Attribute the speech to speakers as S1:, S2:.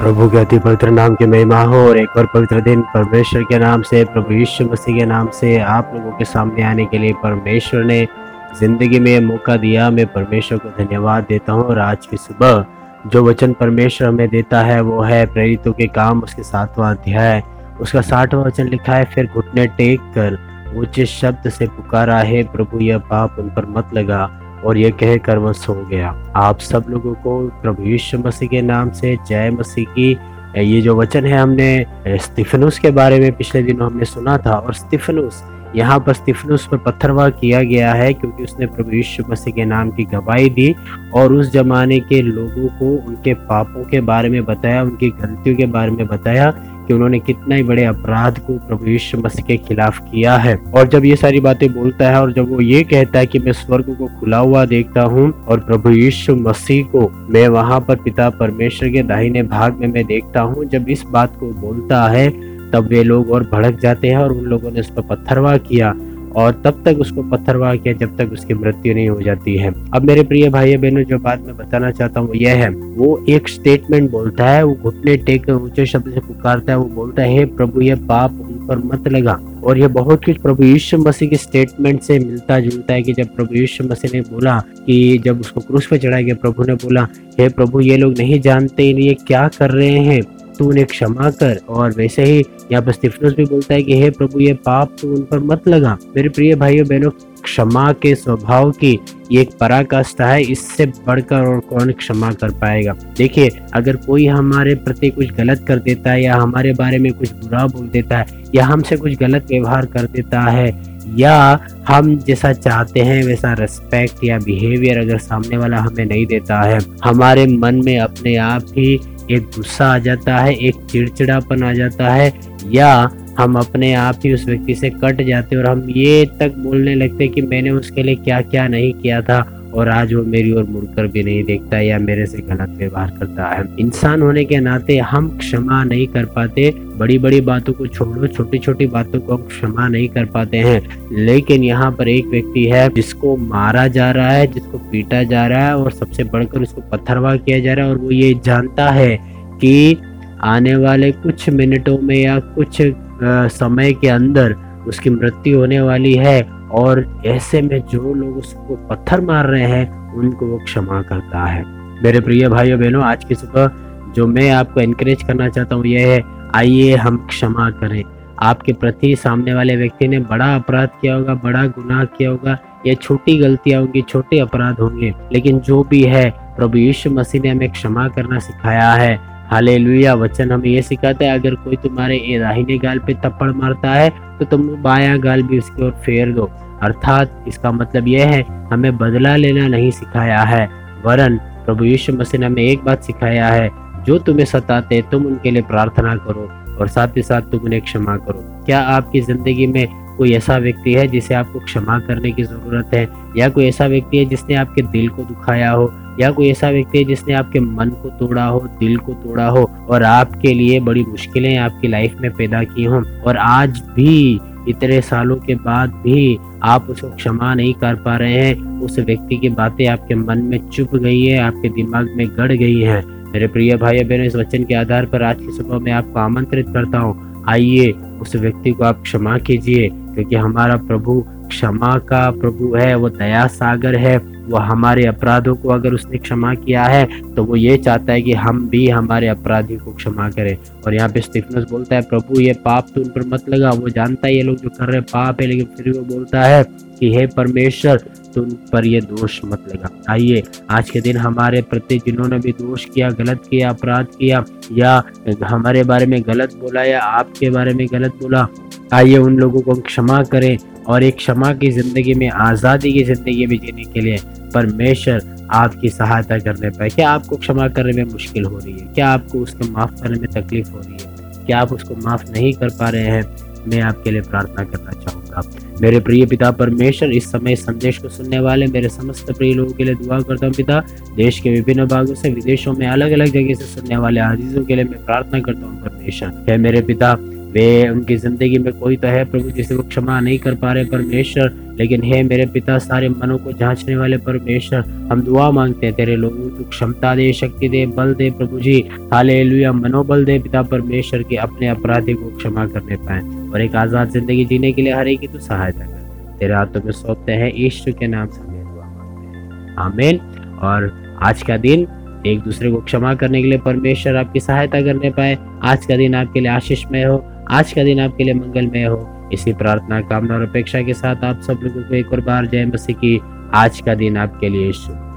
S1: प्रभु के अति पवित्र नाम की महिमा हो और एक बार पवित्र दिन परमेश्वर के नाम से, प्रभु यीशु मसीह के नाम से आप लोगों के सामने आने के लिए परमेश्वर ने ज़िंदगी में मौका दिया। मैं परमेश्वर को धन्यवाद देता हूँ और आज की सुबह जो वचन परमेश्वर हमें देता है, वो है प्रेरितों के काम, उसके सातवां अध्याय। उसका साठवां वचन लिखा है, फिर घुटने टेक कर ऊँचे शब्द से पुकारा, है प्रभु, यह पाप उन पर मत लगा। और ये कह कर वह सो गया। आप सब लोगों को प्रभु यीशु मसीह के नाम से जय मसीह की ये जो वचन है हमने स्टिफनुस के बारे में पिछले दिनों हमने सुना था और स्टिफनुस यहाँ पर स्टिफनुस पर पत्थरवाह किया गया है क्योंकि उसने प्रभु यीशु मसीह के नाम की गवाही दी और उस जमाने के लोगों को उनके पापों के बारे में बताया, उनकी गलतियों के बारे में बताया कि उन्होंने कितना ही बड़े अपराध को प्रभु यीशु मसीह के खिलाफ किया है। और जब ये सारी बातें बोलता है और जब वो ये कहता है कि मैं स्वर्ग को खुला हुआ देखता हूँ और प्रभु यीशु मसीह को मैं वहाँ पर पिता परमेश्वर के दाहिने भाग में मैं देखता हूँ, जब इस बात को बोलता है, तब वे लोग और भड़क जाते हैं और उन लोगों ने उस पर पत्थरवा किया। और तब तक उसको पत्थरवाह किया जब तक उसकी मृत्यु नहीं हो जाती है। अब मेरे प्रिय भाई बहनों, जो बात मैं बताना चाहता हूँ वो यह है। वो एक स्टेटमेंट बोलता है, वो घुटने टेक कर ऊँचे शब्द से पुकारता है, वो बोलता है प्रभु ये पाप उन पर मत लगा। और ये बहुत कुछ प्रभु यीशु मसीह के स्टेटमेंट से मिलता जुलता है कि जब प्रभु यीशु मसीह ने बोला कि जब उसको क्रूस पे चढ़ाया गया, प्रभु ने बोला, हे प्रभु, ये लोग नहीं जानते, ये क्या कर रहे हैं? तू उन्हें क्षमा कर। और वैसे ही यहाँ पर स्टिफनस भी बोलता है कि, हे प्रभु, ये पाप तू उन पर मत लगा। मेरे प्रिय भाइयों, बहनों, क्षमा के स्वभाव की एक पराकाष्ठा है। इससे बढ़कर और कौन क्षमा कर पाएगा? देखिए, अगर कोई हमारे प्रति कुछ गलत कर देता है या हमारे बारे में कुछ बुरा बोल देता है या हमसे कुछ गलत व्यवहार कर देता है या हम जैसा चाहते हैं, वैसा रेस्पेक्ट या बिहेवियर अगर सामने वाला हमें नहीं देता है, हमारे मन में अपने आप ही एक गुस्सा आ जाता है, एक चिड़चिड़ापन आ जाता है, या हम अपने आप ही उस व्यक्ति से कट जाते और हम ये तक बोलने लगते कि मैंने उसके लिए क्या क्या नहीं किया था। और आज वो मेरी ओर मुड़कर भी नहीं देखता या मेरे से गलत व्यवहार करता। है इंसान होने के नाते हम क्षमा नहीं कर पाते। बड़ी बड़ी बातों को छोड़ो छोटी छोटी बातों को हम क्षमा नहीं कर पाते हैं। लेकिन यहाँ पर एक व्यक्ति है जिसको मारा जा रहा है, जिसको पीटा जा रहा है और सबसे बढ़कर उसको पत्थरवा किया जा रहा है और वो ये जानता है कि आने वाले कुछ मिनटों में या कुछ समय के अंदर उसकी मृत्यु होने वाली है। और ऐसे में जो लोग उसको पत्थर मार रहे हैं, उनको वो क्षमा करता है। मेरे प्रिय भाइयों, बहनों, आज की सुबह जो मैं आपको इनकरेज करना चाहता हूँ, यह है, आइए हम क्षमा करें। आपके प्रति सामने वाले व्यक्ति ने बड़ा अपराध किया होगा, बड़ा गुनाह किया होगा, या छोटी गलतियाँ होंगी, छोटे अपराध होंगे, लेकिन जो भी है, प्रभु यीशु मसीह ने हमें क्षमा करना सिखाया है। हाले वचन हमें ये सिखाता है, अगर कोई तुम्हारे दाहिने गाल पे थप्पड़ मारता है तो तुम बाया गाल भी उसकी ओर फेर दो। अर्थात इसका मतलब यह है, हमें बदला लेना नहीं सिखाया है, वरन प्रभु यीशु मसीह ने हमें एक बात सिखाया है, जो तुम्हें सताते तुम उनके लिए प्रार्थना करो, और साथ ही साथ तुम उन्हें क्षमा करो। क्या आपकी ज़िंदगी में कोई ऐसा व्यक्ति है जिसे आपको क्षमा करने की ज़रूरत है, या कोई ऐसा व्यक्ति है जिसने आपके दिल को दुखाया हो या कोई ऐसा व्यक्ति है जिसने आपके मन को तोड़ा हो, दिल को तोड़ा हो और आपके लिए बड़ी मुश्किलें आपकी लाइफ में पैदा की हों और आज भी, इतने सालों के बाद भी आप उसको क्षमा नहीं कर पा रहे हैं। उस व्यक्ति की बातें आपके मन में चुप गई है, आपके दिमाग में गड़ गई है। मेरे प्रिय भाई बहनों, इस वचन के आधार पर आज की सुबह मैं आपको आमंत्रित करता हूँ। आइए, उस व्यक्ति को आप क्षमा कीजिए, क्योंकि हमारा प्रभु क्षमा का प्रभु है, वो दया सागर है। वो हमारे अपराधों को अगर उसने क्षमा किया है तो वो ये चाहता है कि हम भी हमारे अपराधी को क्षमा करें। और यहाँ पे स्टिफनस बोलता है, प्रभु, ये पाप तो उन पर मत लगा। वो जानता है ये लोग जो कर रहे हैं, पाप है, लेकिन फिर वो बोलता है कि, हे परमेश्वर तुम पर ये दोष मत लगा। आइए, आज के दिन हमारे प्रति जिन्होंने भी दोष किया, गलत किया, अपराध किया, या हमारे बारे में गलत बोला, या आपके बारे में गलत बोला, आइए उन लोगों को क्षमा करें, और एक क्षमा की ज़िंदगी में, आज़ादी की ज़िंदगी में जीने के लिए परमेश्वर आपकी सहायता करने पर। क्या आपको क्षमा करने में मुश्किल हो रही है? क्या आपको उसको माफ़ करने में तकलीफ़ हो रही है? क्या आप उसको माफ़ नहीं कर पा रहे हैं? मैं आपके लिए प्रार्थना करना चाहूँगा। मेरे प्रिय पिता परमेश्वर, इस समय संदेश को सुनने वाले मेरे समस्त प्रिय लोगों के लिए दुआ करता हूँ पिता। देश के विभिन्न भागों से, विदेशों में अलग अलग जगह से सुनने वाले आजीजों के लिए मैं प्रार्थना करता हूँ परमेश्वर। है मेरे पिता वे उनकी ज़िंदगी में कोई तो है प्रभु, जिसे वो क्षमा नहीं कर पा रहे परमेश्वर। लेकिन हे मेरे पिता, सारे मनों को जांचने वाले परमेश्वर, हम दुआ मांगते हैं, तेरे लोगों को क्षमता दे, शक्ति दे, बल दे प्रभु जी। हाले मनोबल दे पिता परमेश्वर के अपने अपराधी को क्षमा करने पाए और एक आज़ाद ज़िंदगी जीने के लिए हर की तो सहायता कर। तेरे हाथों में सौंपते हैं, ईश्वर के नाम से आमीन। और आज का दिन एक दूसरे को क्षमा करने के लिए परमेश्वर आपकी सहायता करने पाए। आज का दिन आपके लिए आशीषमय हो। आज का दिन आपके लिए मंगलमय हो। इसी प्रार्थना, कामना और अपेक्षा के साथ आप सब लोगों को एक और बार जय मसीह की। आज का दिन आपके लिए शुभ।